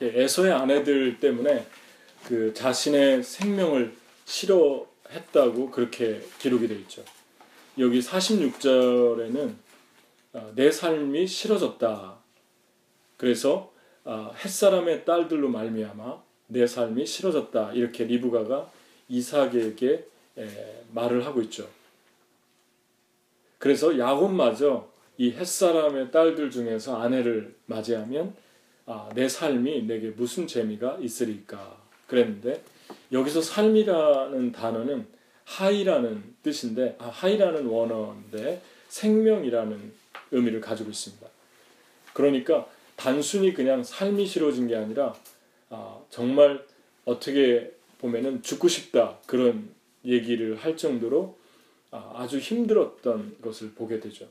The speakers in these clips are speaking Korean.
에서의 아내들 때문에 그 자신의 생명을 싫어했다고 그렇게 기록이 되어 있죠. 여기 46절에는 어, 내 삶이 싫어졌다. 그래서 어, 햇사람의 딸들로 말미암아 내 삶이 싫어졌다. 이렇게 리브가가 이삭에게 말을 하고 있죠. 그래서 야곱마저 이 햇사람의 딸들 중에서 아내를 맞이하면 아, 내 삶이 내게 무슨 재미가 있으리까 그랬는데 여기서 삶이라는 단어는 하이라는 뜻인데 아, 하이라는 원어인데 생명이라는 의미를 가지고 있습니다. 그러니까 단순히 그냥 삶이 싫어진 게 아니라 아, 정말 어떻게 보면은 죽고 싶다 그런 얘기를 할 정도로 아, 아주 힘들었던 것을 보게 되죠.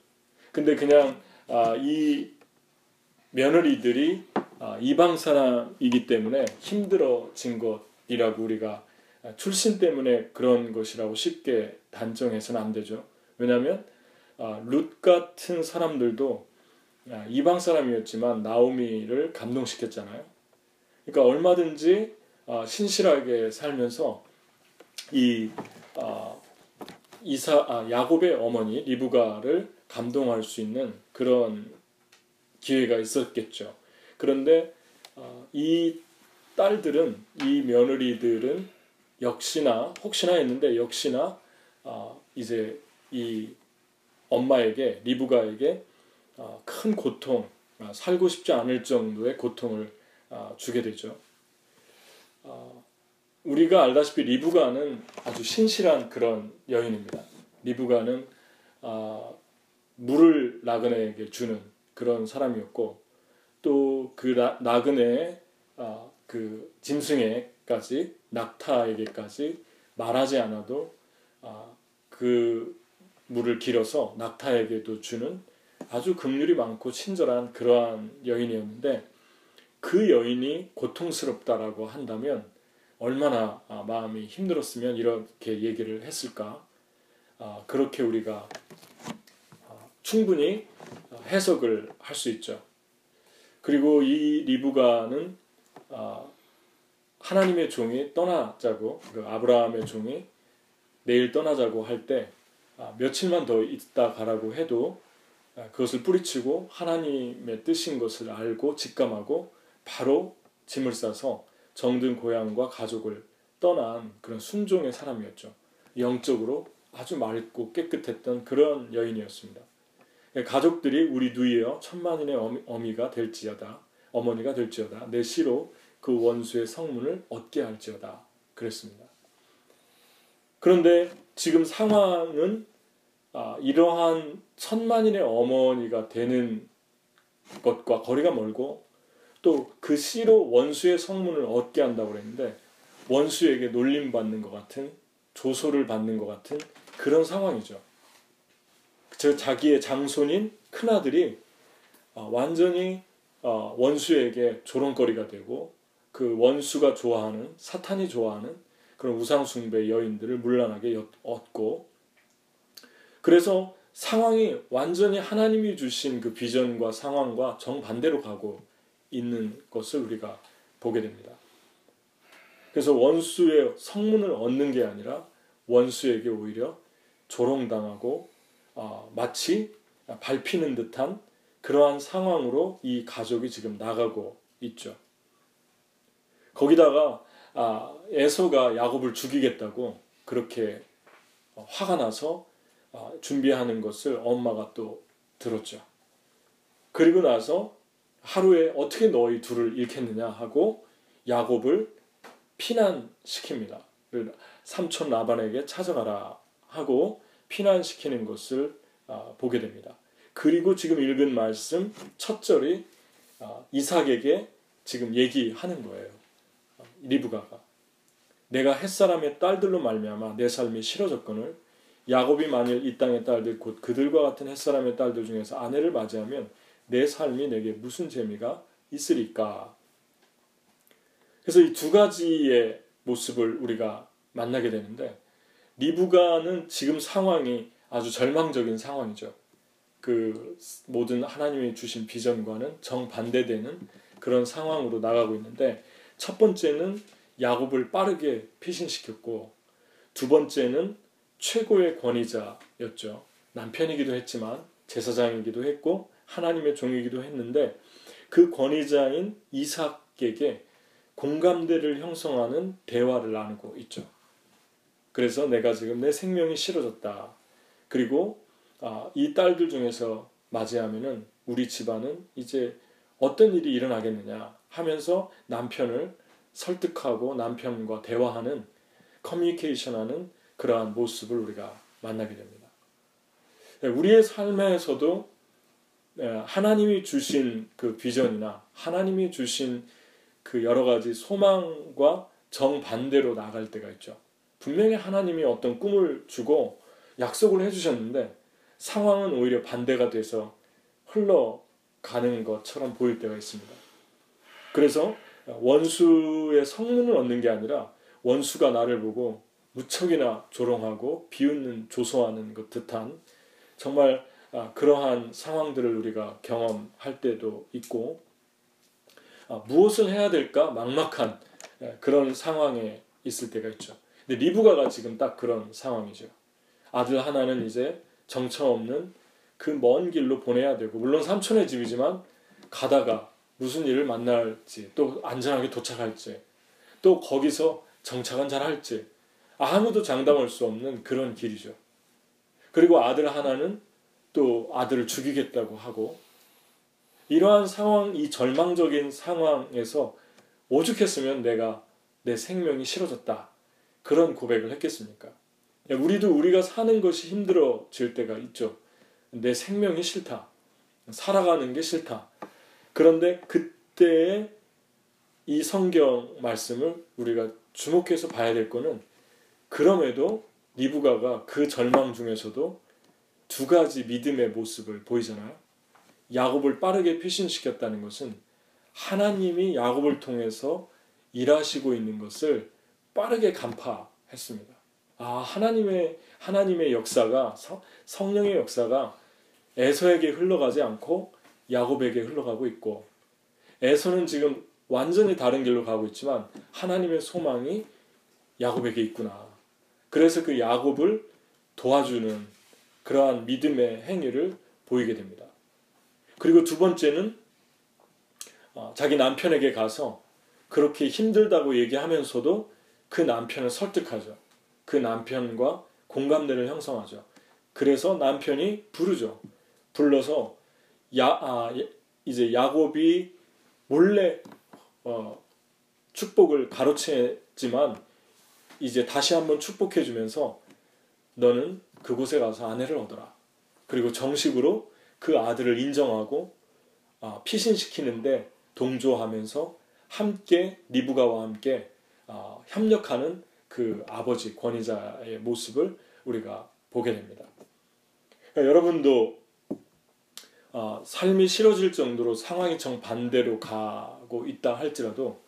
근데 그냥 아, 이 며느리들이 아, 이방 사람이기 때문에 힘들어진 것이라고 우리가 출신 때문에 그런 것이라고 쉽게 단정해서는 안 되죠. 왜냐하면 룻 같은 사람들도 이방 사람이었지만 나오미를 감동시켰잖아요. 그러니까 얼마든지 신실하게 살면서 이 이사 아, 야곱의 어머니 리브가를 감동할 수 있는 그런 기회가 있었겠죠. 그런데 어, 이 딸들은 이 며느리들은 역시나 혹시나 했는데 역시나 어, 이제 이 엄마에게 리브가에게 어, 큰 고통 어, 살고 싶지 않을 정도의 고통을 어, 주게 되죠. 어, 우리가 알다시피 리브가는 아주 신실한 그런 여인입니다. 리브가는 아, 물을 나그네에게 주는 그런 사람이었고 또 그 나그네의 아, 그 짐승에까지 낙타에게까지 말하지 않아도 아, 그 물을 길어서 낙타에게도 주는 아주 긍휼이 많고 친절한 그러한 여인이었는데 그 여인이 고통스럽다라고 한다면 얼마나 아, 마음이 힘들었으면 이렇게 얘기를 했을까? 아, 그렇게 우리가 아, 충분히 해석을 할 수 있죠. 그리고 이 리브가는 하나님의 종이 떠나자고 그 아브라함의 종이 내일 떠나자고 할 때 며칠만 더 있다 가라고 해도 그것을 뿌리치고 하나님의 뜻인 것을 알고 직감하고 바로 짐을 싸서 정든 고향과 가족을 떠난 그런 순종의 사람이었죠. 영적으로 아주 맑고 깨끗했던 그런 여인이었습니다. 가족들이 우리 누이여 천만인의 어미, 가 될지어다 어머니가 될지어다 내 시로 그 원수의 성문을 얻게 할지어다 그랬습니다. 그런데 지금 상황은 아, 이러한 천만인의 어머니가 되는 것과 거리가 멀고 또 그 씨로 원수의 성문을 얻게 한다고 그랬는데 원수에게 놀림받는 것 같은 조소를 받는 것 같은 그런 상황이죠. 저 자기의 장손인 큰아들이 어, 완전히 어, 원수에게 조롱거리가 되고 그 원수가 좋아하는 사탄이 좋아하는 그런 우상숭배 여인들을 물란하게 얻고 그래서 상황이 완전히 하나님이 주신 그 비전과 상황과 정반대로 가고 있는 것을 우리가 보게 됩니다. 그래서 원수의 성문을 얻는 게 아니라 원수에게 오히려 조롱당하고 어, 마치 밟히는 듯한 그러한 상황으로 이 가족이 지금 나가고 있죠. 거기다가 아, 에서가 야곱을 죽이겠다고 그렇게 화가 나서 아, 준비하는 것을 엄마가 또 들었죠. 그리고 나서 하루에 어떻게 너희 둘을 잃겠느냐 하고 야곱을 피난시킵니다. 삼촌 라반에게 찾아가라 하고 피난시키는 것을 아, 보게 됩니다. 그리고 지금 읽은 말씀 첫 절이 아, 이삭에게 지금 얘기하는 거예요. 리브가가 내가 햇사람의 딸들로 말미암아 내 삶이 싫어졌거늘 야곱이 만일 이 땅의 딸들 곧 그들과 같은 햇사람의 딸들 중에서 아내를 맞이하면 내 삶이 내게 무슨 재미가 있으리까? 그래서 이 두 가지의 모습을 우리가 만나게 되는데 리브가는 지금 상황이 아주 절망적인 상황이죠. 그 모든 하나님이 주신 비전과는 정반대되는 그런 상황으로 나가고 있는데 첫 번째는 야곱을 빠르게 피신시켰고 두 번째는 최고의 권위자였죠. 남편이기도 했지만 제사장이기도 했고 하나님의 종이기도 했는데 그 권위자인 이삭에게 공감대를 형성하는 대화를 나누고 있죠. 그래서 내가 지금 내 생명이 싫어졌다. 그리고 아, 이 딸들 중에서 맞이하면은 우리 집안은 이제 어떤 일이 일어나겠느냐 하면서 남편을 설득하고 남편과 대화하는 커뮤니케이션하는 그러한 모습을 우리가 만나게 됩니다. 네, 우리의 삶에서도 네, 하나님이 주신 그 비전이나 하나님이 주신 그 여러 가지 소망과 정반대로 나갈 때가 있죠. 분명히 하나님이 어떤 꿈을 주고 약속을 해주셨는데 상황은 오히려 반대가 돼서 흘러가는 것처럼 보일 때가 있습니다. 그래서 원수의 성문을 얻는 게 아니라 원수가 나를 보고 무척이나 조롱하고 비웃는 조소하는 것 듯한 정말 아, 그러한 상황들을 우리가 경험할 때도 있고 아, 무엇을 해야 될까 막막한 예, 그런 상황에 있을 때가 있죠. 근데 리브가가 지금 딱 그런 상황이죠. 아들 하나는 이제 정처 없는 그 먼 길로 보내야 되고 물론 삼촌의 집이지만 가다가 무슨 일을 만날지 또 안전하게 도착할지 또 거기서 정착은 잘 할지 아무도 장담할 수 없는 그런 길이죠. 그리고 아들 하나는 또 아들을 죽이겠다고 하고 이러한 상황, 이 절망적인 상황에서 오죽했으면 내가 내 생명이 싫어졌다. 그런 고백을 했겠습니까? 우리도 우리가 사는 것이 힘들어질 때가 있죠. 내 생명이 싫다. 살아가는 게 싫다. 그런데 그때의 이 성경 말씀을 우리가 주목해서 봐야 될 거는 그럼에도 리브가가 그 절망 중에서도 두 가지 믿음의 모습을 보이잖아요. 야곱을 빠르게 피신시켰다는 것은 하나님이 야곱을 통해서 일하시고 있는 것을 빠르게 간파했습니다. 아, 하나님의 하나님의 역사가 성령의 역사가 에서에게 흘러가지 않고 야곱에게 흘러가고 있고 에서는 지금 완전히 다른 길로 가고 있지만 하나님의 소망이 야곱에게 있구나. 그래서 그 야곱을 도와주는 그러한 믿음의 행위를 보이게 됩니다. 그리고 두 번째는 어, 자기 남편에게 가서 그렇게 힘들다고 얘기하면서도 그 남편을 설득하죠. 그 남편과 공감대를 형성하죠. 그래서 남편이 부르죠. 불러서 야, 아, 이제 야곱이 몰래 어, 축복을 가로채지만 이제 다시 한번 축복해 주면서 너는 그곳에 가서 아내를 얻어라. 그리고 정식으로 그 아들을 인정하고 아, 피신시키는데 동조하면서 함께 리브가와 함께 아, 협력하는 그 아버지 권위자의 모습을 우리가 보게 됩니다. 그러니까 여러분도 어, 삶이 싫어질 정도로 상황이 정 반대로 가고 있다 할지라도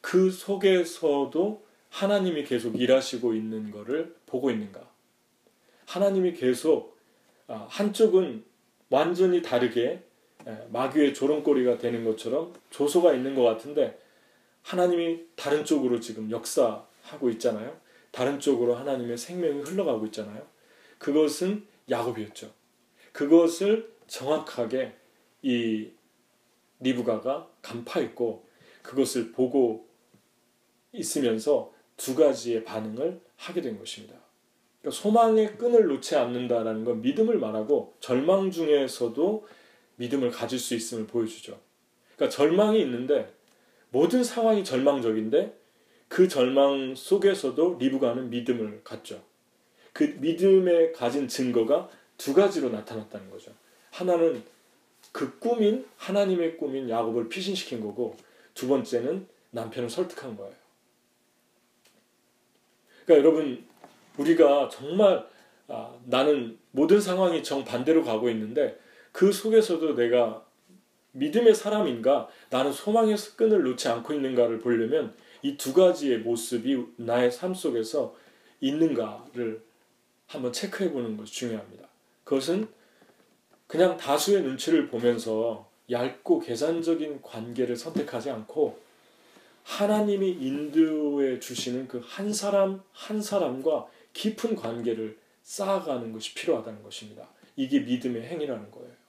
그 속에서도 하나님이 계속 일하시고 있는 것을 보고 있는가? 하나님이 계속 어, 한쪽은 완전히 다르게 마귀의 조롱거리가 되는 것처럼 조소가 있는 것 같은데 하나님이 다른 쪽으로 지금 역사하고 있잖아요. 다른 쪽으로 하나님의 생명이 흘러가고 있잖아요. 그것은 야곱이었죠. 그것을 정확하게 이 리브가가 간파했고 그것을 보고 있으면서 두 가지의 반응을 하게 된 것입니다. 그러니까 소망의 끈을 놓지 않는다라는 건 믿음을 말하고 절망 중에서도 믿음을 가질 수 있음을 보여주죠. 그러니까 절망이 있는데 모든 상황이 절망적인데 그 절망 속에서도 리브가는 믿음을 갖죠. 그 믿음에 가진 증거가 두 가지로 나타났다는 거죠. 하나는 그 꿈인 하나님의 꿈인 야곱을 피신시킨 거고 두 번째는 남편을 설득한 거예요. 그러니까 여러분 우리가 정말 아, 나는 모든 상황이 정반대로 가고 있는데 그 속에서도 내가 믿음의 사람인가 나는 소망의 끈을 놓지 않고 있는가를 보려면 이 두 가지의 모습이 나의 삶 속에서 있는가를 한번 체크해 보는 것이 중요합니다. 그것은 그냥 다수의 눈치를 보면서 얇고 계산적인 관계를 선택하지 않고 하나님이 인도해 주시는 그 한 사람 한 사람과 깊은 관계를 쌓아가는 것이 필요하다는 것입니다. 이게 믿음의 행위라는 거예요.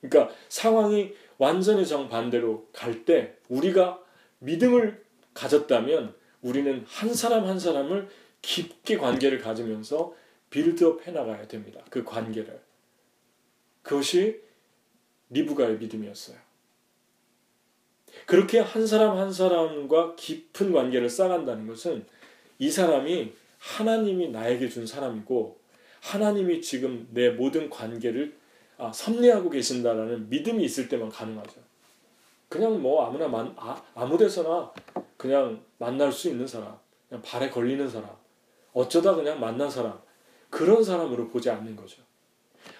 그러니까 상황이 완전히 정반대로 갈 때 우리가 믿음을 가졌다면 우리는 한 사람 한 사람을 깊게 관계를 가지면서 빌드업 해 나가야 됩니다. 그 관계를. 그것이 리브가의 믿음이었어요. 그렇게 한 사람 한 사람과 깊은 관계를 쌓아간다는 것은 이 사람이 하나님이 나에게 준 사람이고 하나님이 지금 내 모든 관계를 아, 섭리하고 계신다라는 믿음이 있을 때만 가능하죠. 그냥 뭐 아무나 만, 아, 아무 데서나 그냥 만날 수 있는 사람, 그냥 발에 걸리는 사람, 어쩌다 그냥 만난 사람, 그런 사람으로 보지 않는 거죠.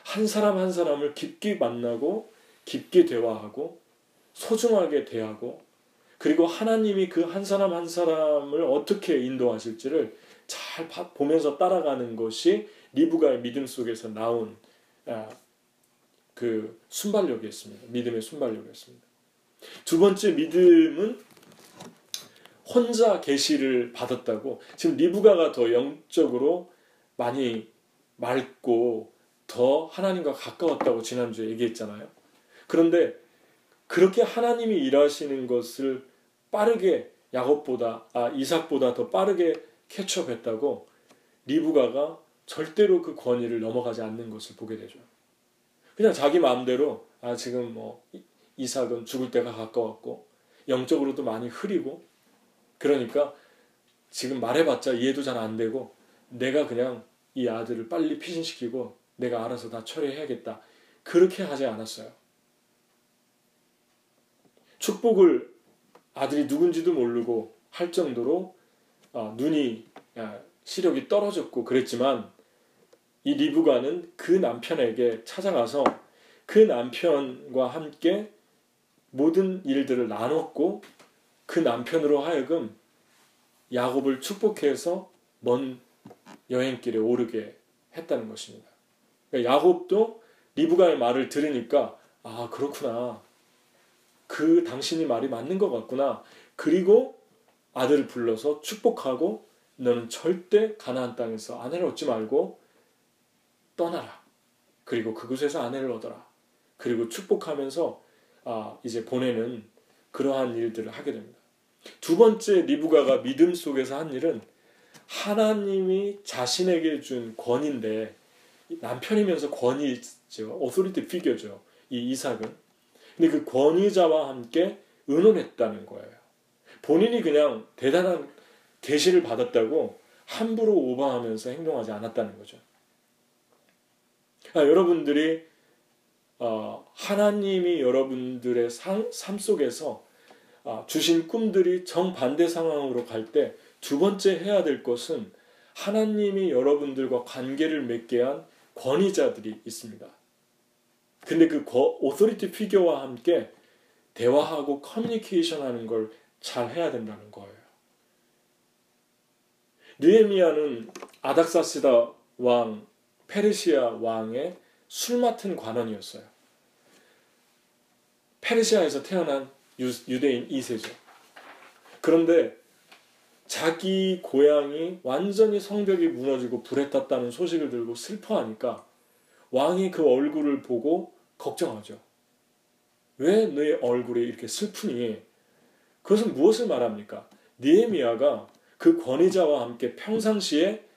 한 사람 한 사람을 깊게 만나고 깊게 대화하고 소중하게 대하고 그리고 하나님이 그 한 사람 한 사람을 어떻게 인도하실지를 잘 보면서 따라가는 것이 리브가의 믿음 속에서 나온 아, 그 순발력이었습니다. 믿음의 순발력이었습니다. 두 번째 믿음은 혼자 계시를 받았다고 지금 리브가가 더 영적으로 많이 맑고 더 하나님과 가까웠다고 지난주에 얘기했잖아요. 그런데 그렇게 하나님이 일하시는 것을 빠르게 야곱보다 아 이삭보다 더 빠르게 캐치업했다고 리브가가 절대로 그 권위를 넘어가지 않는 것을 보게 되죠. 그냥 자기 마음대로 아 지금 뭐 이삭은 죽을 때가 가까웠고 영적으로도 많이 흐리고 그러니까 지금 말해봤자 이해도 잘 안 되고 내가 그냥 이 아들을 빨리 피신시키고 내가 알아서 다 처리해야겠다. 그렇게 하지 않았어요. 축복을 아들이 누군지도 모르고 할 정도로 어, 눈이 시력이 떨어졌고 그랬지만 이 리브가는 그 남편에게 찾아가서 그 남편과 함께 모든 일들을 나눴고 그 남편으로 하여금 야곱을 축복해서 먼 여행길에 오르게 했다는 것입니다. 그러니까 야곱도 리브가의 말을 들으니까 아 그렇구나. 그 당신이 말이 맞는 것 같구나. 그리고 아들을 불러서 축복하고 너는 절대 가나안 땅에서 아내를 얻지 말고 떠나라. 그리고 그곳에서 아내를 얻어라. 그리고 축복하면서 아, 이제 보내는 그러한 일들을 하게 됩니다. 두 번째 리브가가 믿음 속에서 한 일은 하나님이 자신에게 준 권인데 남편이면서 권위죠. 오소리티 피겨죠. 이 이삭은. 근데 그 권위자와 함께 의논했다는 거예요. 본인이 그냥 대단한 계시를 받았다고 함부로 오버하면서 행동하지 않았다는 거죠. 아, 여러분들이 어, 하나님이 여러분들의 상, 삶 속에서 어, 주신 꿈들이 정반대 상황으로 갈 때 두 번째 해야 될 것은 하나님이 여러분들과 관계를 맺게 한 권위자들이 있습니다. 근데 그 authority figure와 함께 대화하고 커뮤니케이션 하는 걸 잘 해야 된다는 거예요. 느헤미야는 아닥사스다 왕, 페르시아 왕의 술 맡은 관원이었어요. 페르시아에서 태어난 유대인 2세죠. 그런데 자기 고향이 완전히 성벽이 무너지고 불에 탔다는 소식을 들고 슬퍼하니까 왕이 그 얼굴을 보고 걱정하죠. 왜 내 얼굴이 이렇게 슬프니? 그것은 무엇을 말합니까? 니에미아가 그 권위자와 함께 평상시에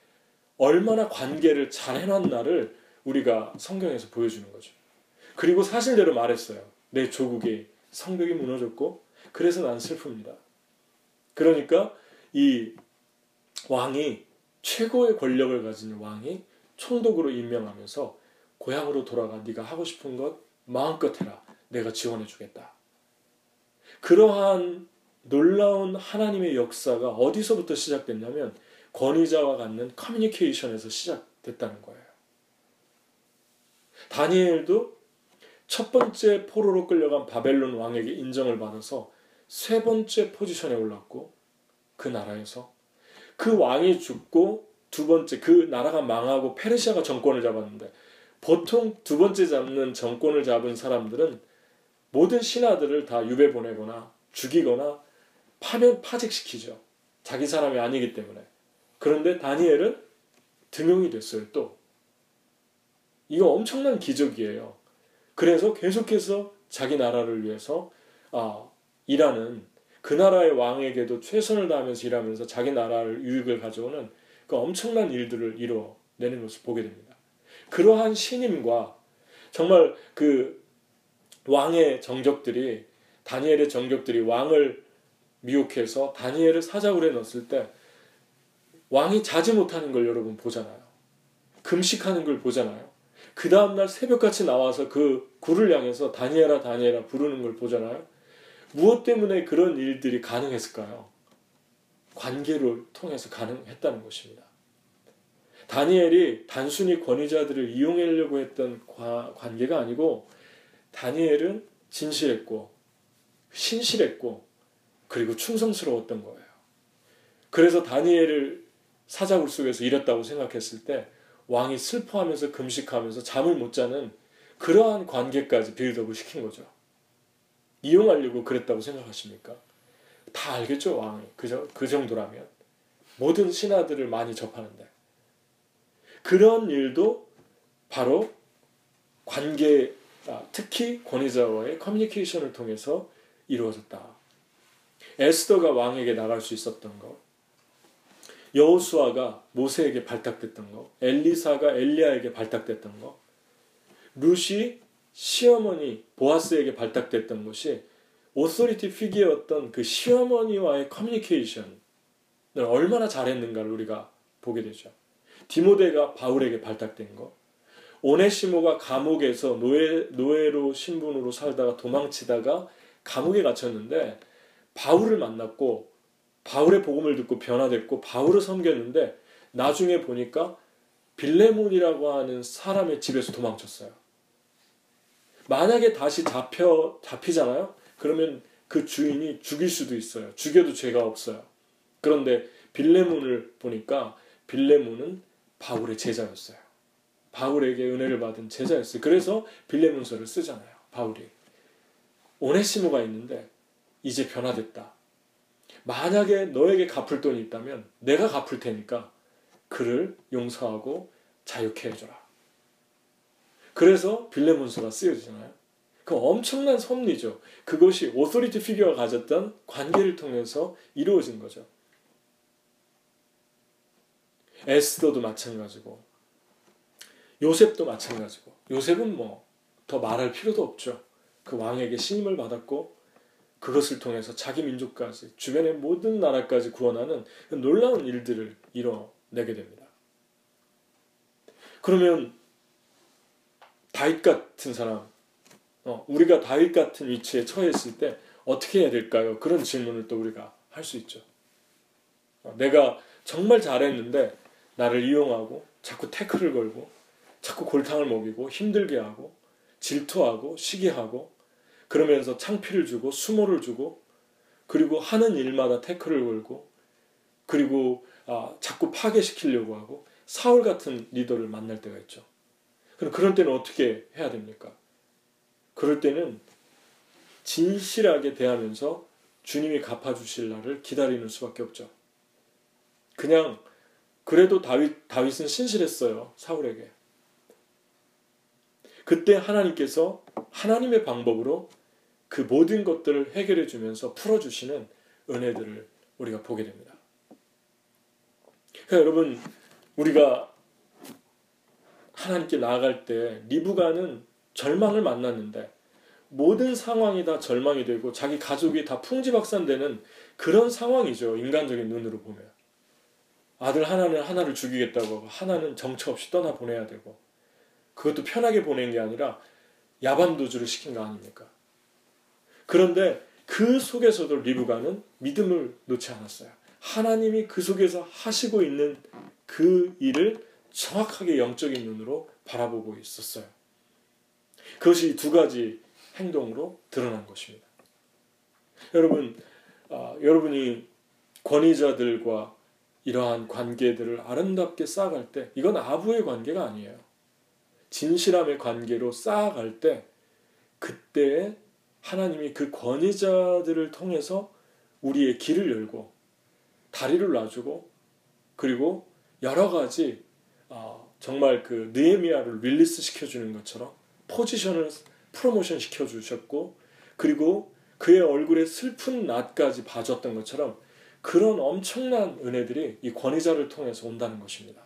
얼마나 관계를 잘 해놨나를 우리가 성경에서 보여주는 거죠. 그리고 사실대로 말했어요. 내 조국이 성벽이 무너졌고 그래서 난 슬픕니다. 그러니까 이 왕이 최고의 권력을 가진 왕이 총독으로 임명하면서 고향으로 돌아가 네가 하고 싶은 것 마음껏 해라. 내가 지원해 주겠다. 그러한 놀라운 하나님의 역사가 어디서부터 시작됐냐면 권위자와 갖는 커뮤니케이션에서 시작됐다는 거예요. 다니엘도 첫 번째 포로로 끌려간 바벨론 왕에게 인정을 받아서 세 번째 포지션에 올랐고 그 나라에서 그 왕이 죽고 두 번째 그 나라가 망하고 페르시아가 정권을 잡았는데 보통 두 번째 잡는 정권을 잡은 사람들은 모든 신하들을 다 유배 보내거나 죽이거나 파면 파직시키죠. 자기 사람이 아니기 때문에. 그런데 다니엘은 등용이 됐어요, 또. 이거 엄청난 기적이에요. 그래서 계속해서 자기 나라를 위해서 아, 일하는 그 나라의 왕에게도 최선을 다하면서 일하면서 자기 나라를 유익을 가져오는 그 엄청난 일들을 이뤄내는 것을 보게 됩니다. 그러한 신임과 정말 그 왕의 정적들이 다니엘의 정적들이 왕을 미혹해서 다니엘을 사자굴에 넣었을 때 왕이 자지 못하는 걸 여러분 보잖아요. 금식하는 걸 보잖아요. 그 다음날 새벽같이 나와서 그 굴을 향해서 다니엘아 다니엘아 부르는 걸 보잖아요. 무엇 때문에 그런 일들이 가능했을까요? 관계를 통해서 가능했다는 것입니다. 다니엘이 단순히 권위자들을 이용하려고 했던 관계가 아니고 다니엘은 진실했고 신실했고 그리고 충성스러웠던 거예요. 그래서 다니엘을 사자굴 속에서 잃었다고 생각했을 때 왕이 슬퍼하면서 금식하면서 잠을 못 자는 그러한 관계까지 빌드업을 시킨 거죠. 이용하려고 그랬다고 생각하십니까? 다 알겠죠, 왕이. 그, 그 정도라면. 모든 신하들을 많이 접하는데. 그런 일도 바로 관계, 아, 특히 권위자와의 커뮤니케이션을 통해서 이루어졌다. 에스더가 왕에게 나갈 수 있었던 것, 여호수아가 모세에게 발탁됐던 것, 엘리사가 엘리야에게 발탁됐던 것, 루시 시어머니 보아스에게 발탁됐던 것이 오소리티 피기였던 그 시어머니와의 커뮤니케이션을 얼마나 잘했는가를 우리가 보게 되죠. 디모데가 바울에게 발탁된 것, 오네시모가 감옥에서 노예, 노예로 신분으로 살다가 도망치다가 감옥에 갇혔는데 바울을 만났고 바울의 복음을 듣고 변화됐고 바울을 섬겼는데 나중에 보니까 빌레몬이라고 하는 사람의 집에서 도망쳤어요. 만약에 다시 잡혀 잡히잖아요. 그러면 그 주인이 죽일 수도 있어요. 죽여도 죄가 없어요. 그런데 빌레몬을 보니까 빌레몬은 바울의 제자였어요. 바울에게 은혜를 받은 제자였어요. 그래서 빌레몬서를 쓰잖아요. 바울이 오네시모가 있는데 이제 변화됐다. 만약에 너에게 갚을 돈이 있다면 내가 갚을 테니까 그를 용서하고 자유케 해줘라. 그래서 빌레몬서가 쓰여지잖아요. 그 엄청난 섭리죠. 그것이 오소리티 피규어가 가졌던 관계를 통해서 이루어진 거죠. 에스더도 마찬가지고 요셉도 마찬가지고 요셉은 뭐 더 말할 필요도 없죠. 그 왕에게 신임을 받았고 그것을 통해서 자기 민족까지 주변의 모든 나라까지 구원하는 놀라운 일들을 이뤄내게 됩니다. 그러면 다윗 같은 사람, 어, 우리가 다윗 같은 위치에 처했을 때 어떻게 해야 될까요? 그런 질문을 또 우리가 할 수 있죠. 어, 내가 정말 잘했는데 나를 이용하고 자꾸 태클을 걸고 자꾸 골탕을 먹이고 힘들게 하고 질투하고 시기하고 그러면서 창피를 주고 수모를 주고 그리고 하는 일마다 태클을 걸고 그리고 아, 자꾸 파괴시키려고 하고 사울 같은 리더를 만날 때가 있죠. 그럼 그럴 때는 어떻게 해야 됩니까? 그럴 때는 진실하게 대하면서 주님이 갚아주실 날을 기다리는 수밖에 없죠. 그냥 그래도 다윗 다윗은 신실했어요 사울에게. 그때 하나님께서 하나님의 방법으로 그 모든 것들을 해결해 주면서 풀어 주시는 은혜들을 우리가 보게 됩니다. 그러니까 여러분, 우리가 하나님께 나아갈 때 리브가는 절망을 만났는데 모든 상황이 다 절망이 되고 자기 가족이 다 풍지박산되는 그런 상황이죠. 인간적인 눈으로 보면. 아들 하나는 하나를 죽이겠다고 하나는 정처 없이 떠나 보내야 되고 그것도 편하게 보낸 게 아니라 야반도주를 시킨 거 아닙니까? 그런데 그 속에서도 리브가는 믿음을 놓지 않았어요. 하나님이 그 속에서 하시고 있는 그 일을 정확하게 영적인 눈으로 바라보고 있었어요. 그것이 두 가지 행동으로 드러난 것입니다. 여러분, 아, 여러분이 권위자들과 이러한 관계들을 아름답게 쌓아갈 때, 이건 아부의 관계가 아니에요. 진실함의 관계로 쌓아갈 때, 그때의 하나님이 그 권위자들을 통해서 우리의 길을 열고 다리를 놔주고 그리고 여러 가지 어, 정말 그 느헤미야를 release 시켜주는 것처럼 포지션을 프로모션 시켜주셨고 그리고 그의 얼굴에 슬픈 낯까지 봐줬던 것처럼 그런 엄청난 은혜들이 이 권위자를 통해서 온다는 것입니다.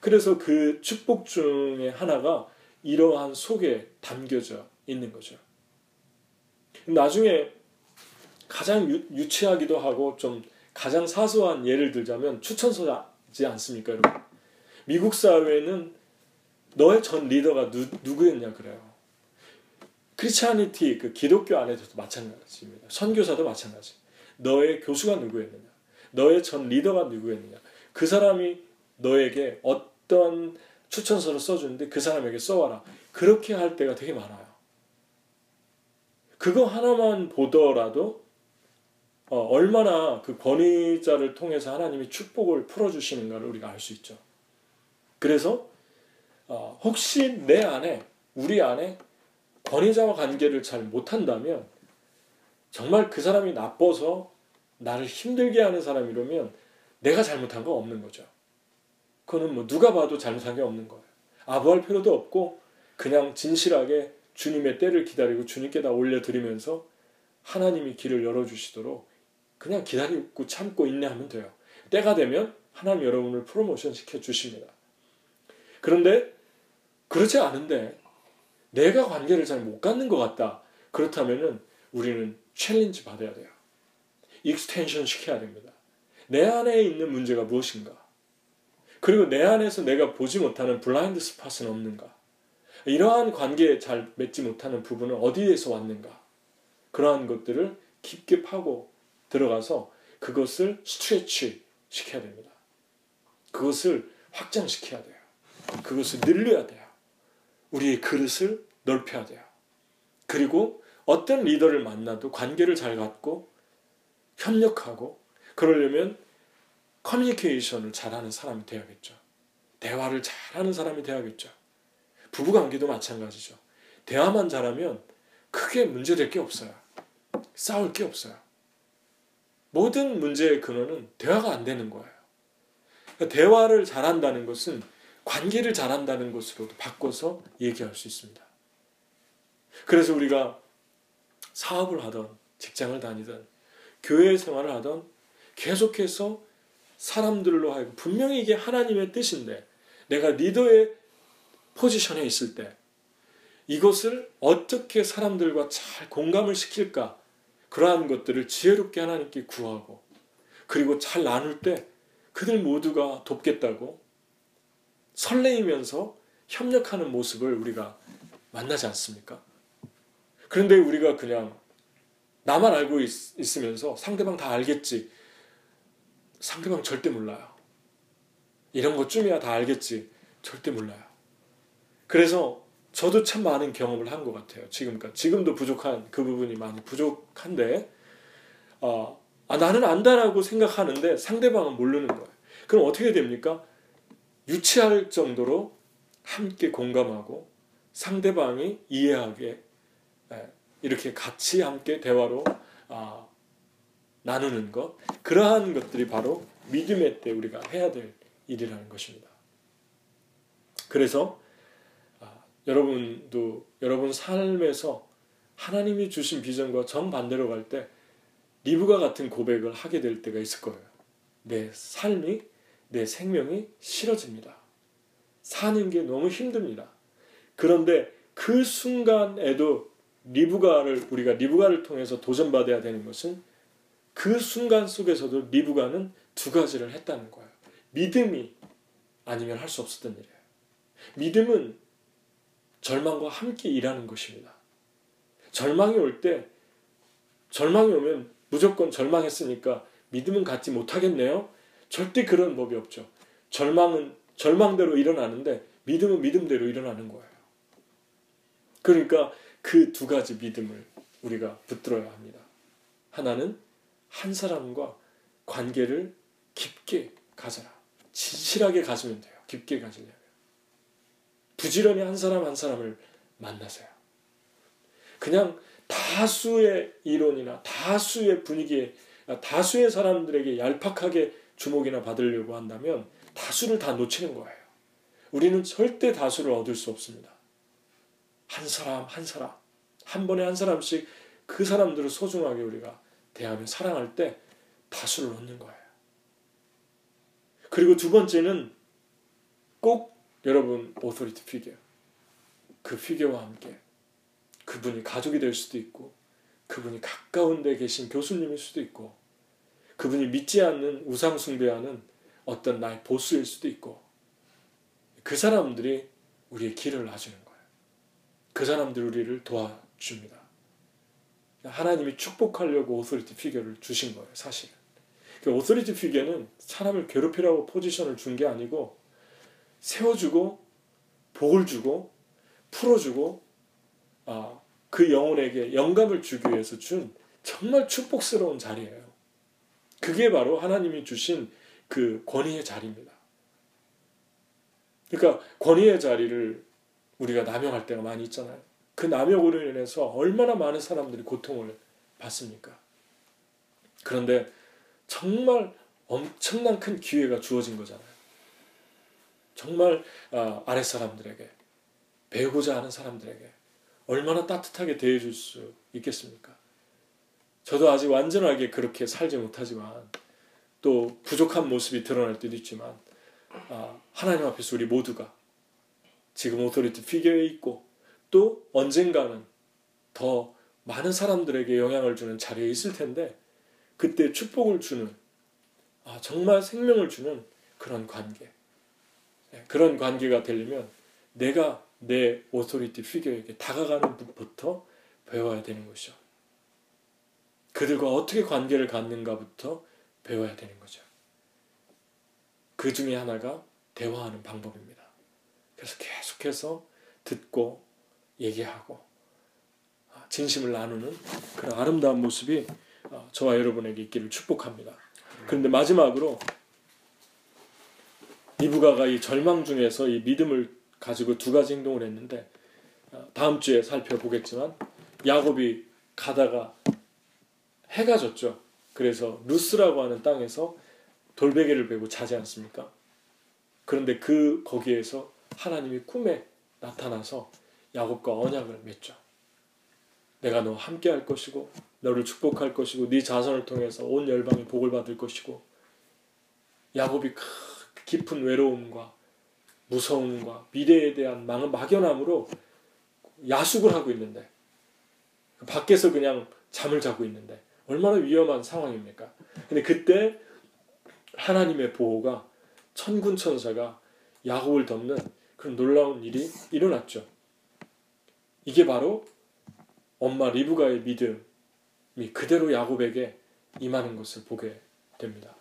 그래서 그 축복 중에 하나가 이러한 속에 담겨져 있는 거죠. 나중에 가장 유, 치하기도 하고 좀 가장 사소한 예를 들자면 추천서지 않습니까, 여러분? 미국 사회는 너의 전 리더가 누, 누구였냐 그래요. 크리스찬니티 그 기독교 안에서도 마찬가지입니다. 선교사도 마찬가지. 너의 교수가 누구였느냐, 너의 전 리더가 누구였느냐, 그 사람이 너에게 어떤 추천서를 써주는데 그 사람에게 써와라. 그렇게 할 때가 되게 많아요. 그거 하나만 보더라도 어, 얼마나 그 권위자를 통해서 하나님이 축복을 풀어주시는가를 우리가 알 수 있죠. 그래서 어, 혹시 내 안에 우리 안에 권위자와 관계를 잘 못한다면 정말 그 사람이 나빠서 나를 힘들게 하는 사람이라면 내가 잘못한 거 없는 거죠. 그거는 뭐 누가 봐도 잘못한 게 없는 거예요. 아부할 필요도 없고 그냥 진실하게 주님의 때를 기다리고 주님께 다 올려드리면서 하나님이 길을 열어주시도록 그냥 기다리고 참고 인내하면 돼요. 때가 되면 하나님 여러분을 프로모션 시켜 주십니다. 그런데 그렇지 않은데 내가 관계를 잘 못 갖는 것 같다. 그렇다면은 우리는 challenge 받아야 돼요. extension 시켜야 됩니다. 내 안에 있는 문제가 무엇인가? 그리고 내 안에서 내가 보지 못하는 blind spot은 없는가? 이러한 관계에 잘 맺지 못하는 부분은 어디에서 왔는가? 그러한 것들을 깊게 파고 들어가서 그것을 stretch 시켜야 됩니다. 그것을 확장시켜야 돼요. 그것을 늘려야 돼요. 우리의 그릇을 넓혀야 돼요. 그리고 어떤 리더를 만나도 관계를 잘 갖고 협력하고 그러려면 커뮤니케이션을 잘하는 사람이 되어야겠죠. 대화를 잘하는 사람이 되어야겠죠. 부부 관계도 마찬가지죠. 대화만 잘하면 크게 문제될 게 없어요. 싸울 게 없어요. 모든 문제의 근원은 대화가 안 되는 거예요. 그러니까 대화를 잘한다는 것은 관계를 잘한다는 것으로도 바꿔서 얘기할 수 있습니다. 그래서 우리가 사업을 하던 직장을 다니던 교회 생활을 하던 계속해서 사람들로 하여금 분명히 이게 하나님의 뜻인데 내가 리더의 포지션에 있을 때 이것을 어떻게 사람들과 잘 공감을 시킬까 그러한 것들을 지혜롭게 하나님께 구하고 그리고 잘 나눌 때 그들 모두가 돕겠다고 설레이면서 협력하는 모습을 우리가 만나지 않습니까? 그런데 우리가 그냥 나만 알고 있, 으면서 상대방 다 알겠지. 상대방 절대 몰라요. 이런 것쯤이야 다 알겠지. 절대 몰라요. 그래서 저도 참 많은 경험을 한 것 같아요. 지금까지. 지금도 부족한 그 부분이 많이 부족한데, 어, 아, 나는 안다라고 생각하는데 상대방은 모르는 거예요. 그럼 어떻게 됩니까? 유치할 정도로 함께 공감하고 상대방이 이해하게 예, 이렇게 같이 함께 대화로 아, 나누는 것 그러한 것들이 바로 믿음의 때 우리가 해야 될 일이라는 것입니다. 그래서 여러분도 여러분 삶에서 하나님이 주신 비전과 정반대로 갈 때 리브가 같은 고백을 하게 될 때가 있을 거예요. 내 삶이 내 생명이 싫어집니다. 사는 게 너무 힘듭니다. 그런데 그 순간에도 리브가를 우리가 리브가를 통해서 도전받아야 되는 것은 그 순간 속에서도 리브가는 두 가지를 했다는 거예요. 믿음이 아니면 할 수 없었던 일이에요. 믿음은 절망과 함께 일하는 것입니다. 절망이 올 때, 절망이 오면 무조건 절망했으니까 믿음은 갖지 못하겠네요? 절대 그런 법이 없죠. 절망은 절망대로 일어나는데 믿음은 믿음대로 일어나는 거예요. 그러니까 그 두 가지 믿음을 우리가 붙들어야 합니다. 하나는 한 사람과 관계를 깊게 가져라. 진실하게 가지면 돼요. 깊게 가지려면. 부지런히 한 사람 한 사람을 만나세요. 그냥 다수의 이론이나 다수의 분위기에 다수의 사람들에게 얄팍하게 주목이나 받으려고 한다면 다수를 다 놓치는 거예요. 우리는 절대 다수를 얻을 수 없습니다. 한 사람 한 사람 한 번에 한 사람씩 그 사람들을 소중하게 우리가 대하며 사랑할 때 다수를 얻는 거예요. 그리고 두 번째는 꼭 여러분 authority figure 그 figure와 함께 그분이 가족이 될 수도 있고 그분이 가까운 데 계신 교수님일 수도 있고 그분이 믿지 않는 우상 숭배하는 어떤 나의 보스일 수도 있고 그 사람들이 우리의 길을 놔주는 거예요. 그 사람들 우리를 도와줍니다. 하나님이 축복하려고 authority figure를 주신 거예요, 사실은. 그 authority figure는 사람을 괴롭히라고 포지션을 준 게 아니고 세워주고 복을 주고 풀어주고 아, 그 영혼에게 영감을 주기 위해서 준 정말 축복스러운 자리예요. 그게 바로 하나님이 주신 그 권위의 자리입니다. 그러니까 권위의 자리를 우리가 남용할 때가 많이 있잖아요. 그 남용으로 인해서 얼마나 많은 사람들이 고통을 받습니까? 그런데 정말 엄청난 큰 기회가 주어진 거잖아요. 정말 아, 아랫사람들에게 배우고자 하는 사람들에게 얼마나 따뜻하게 대해줄 수 있겠습니까? 저도 아직 완전하게 그렇게 살지 못하지만 또 부족한 모습이 드러날 때도 있지만 아, 하나님 앞에서 우리 모두가 지금 authority figure에 있고 또 언젠가는 더 많은 사람들에게 영향을 주는 자리에 있을 텐데 그때 축복을 주는 아, 정말 생명을 주는 그런 관계 네, 그런 관계가 되려면 내가 내 authority figure에게 다가가는 것부터 배워야 되는 것이죠. 그들과 어떻게 관계를 갖는가부터 배워야 되는 거죠. 그 중에 하나가 대화하는 방법입니다. 그래서 계속해서 듣고 얘기하고 아, 진심을 나누는 그런 아름다운 모습이 어, 저와 여러분에게 있기를 축복합니다. 그런데 마지막으로 이브가가 이 절망 중에서 이 믿음을 가지고 두 가지 행동을 했는데 어, 다음 주에 살펴보겠지만 야곱이 가다가 해가 졌죠. 그래서 루스라고 하는 땅에서 돌베개를 베고 자지 않습니까? 그런데 그 거기에서 하나님이 꿈에 나타나서 야곱과 언약을 맺죠. 내가 너 함께 할 것이고 너를 축복할 것이고 네 자손을 통해서 온 열방이 복을 받을 것이고 야곱이 깊은 외로움과 무서움과 미래에 대한 막연함으로 야숙을 하고 있는데 밖에서 그냥 잠을 자고 있는데 얼마나 위험한 상황입니까? 근데 그때 하나님의 보호가 천군 천사가 야곱을 덮는 그런 놀라운 일이 일어났죠. 이게 바로 엄마 리브가의 믿음이 그대로 야곱에게 임하는 것을 보게 됩니다.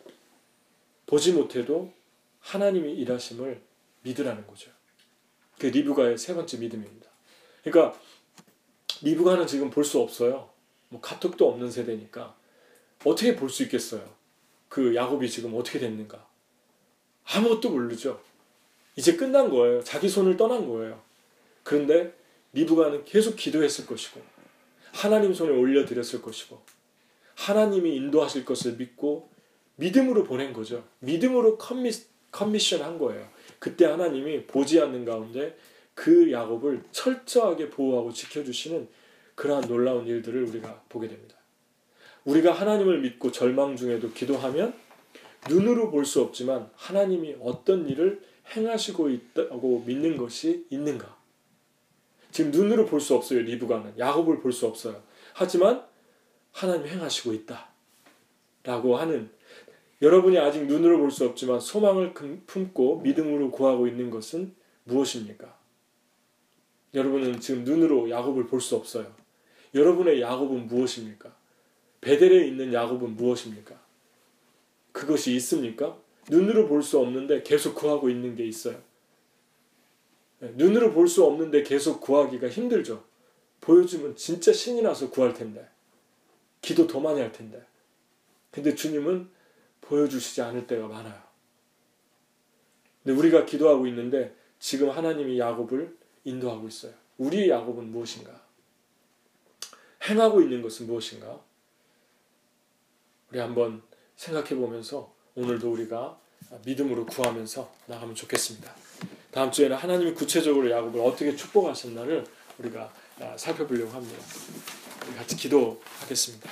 보지 못해도 하나님이 일하심을 믿으라는 거죠. 그 리브가의 세 번째 믿음입니다. 그러니까 리브가는 지금 볼 수 없어요. 뭐 카톡도 없는 세대니까 어떻게 볼 수 있겠어요? 그 야곱이 지금 어떻게 됐는가? 아무것도 모르죠. 이제 끝난 거예요. 자기 손을 떠난 거예요. 그런데 리브가는 계속 기도했을 것이고 하나님 손에 올려드렸을 것이고 하나님이 인도하실 것을 믿고 믿음으로 보낸 거죠. 믿음으로 커미, 커미션 한 거예요. 그때 하나님이 보지 않는 가운데 그 야곱을 철저하게 보호하고 지켜주시는 그러한 놀라운 일들을 우리가 보게 됩니다. 우리가 하나님을 믿고 절망 중에도 기도하면 눈으로 볼 수 없지만 하나님이 어떤 일을 행하시고 있다고 믿는 것이 있는가? 지금 눈으로 볼 수 없어요. 리브가는 야곱을 볼 수 없어요. 하지만 하나님 행하시고 있다. 라고 하는 여러분이 아직 눈으로 볼 수 없지만 소망을 품고 믿음으로 구하고 있는 것은 무엇입니까? 여러분은 지금 눈으로 야곱을 볼 수 없어요. 여러분의 야곱은 무엇입니까? 베델에 있는 야곱은 무엇입니까? 그것이 있습니까? 눈으로 볼 수 없는데 계속 구하고 있는 게 있어요. 네, 눈으로 볼 수 없는데 계속 구하기가 힘들죠. 보여주면 진짜 신이 나서 구할 텐데. 기도 더 많이 할 텐데. 근데 주님은 보여주시지 않을 때가 많아요. 근데 우리가 기도하고 있는데 지금 하나님이 야곱을 인도하고 있어요. 우리의 야곱은 무엇인가? 행하고 있는 것은 무엇인가? 우리 한번 생각해 보면서 오늘도 우리가 믿음으로 구하면서 나가면 좋겠습니다. 다음 주에는 하나님이 구체적으로 야곱을 어떻게 축복하셨나를 우리가 살펴보려고 합니다. 같이 기도하겠습니다.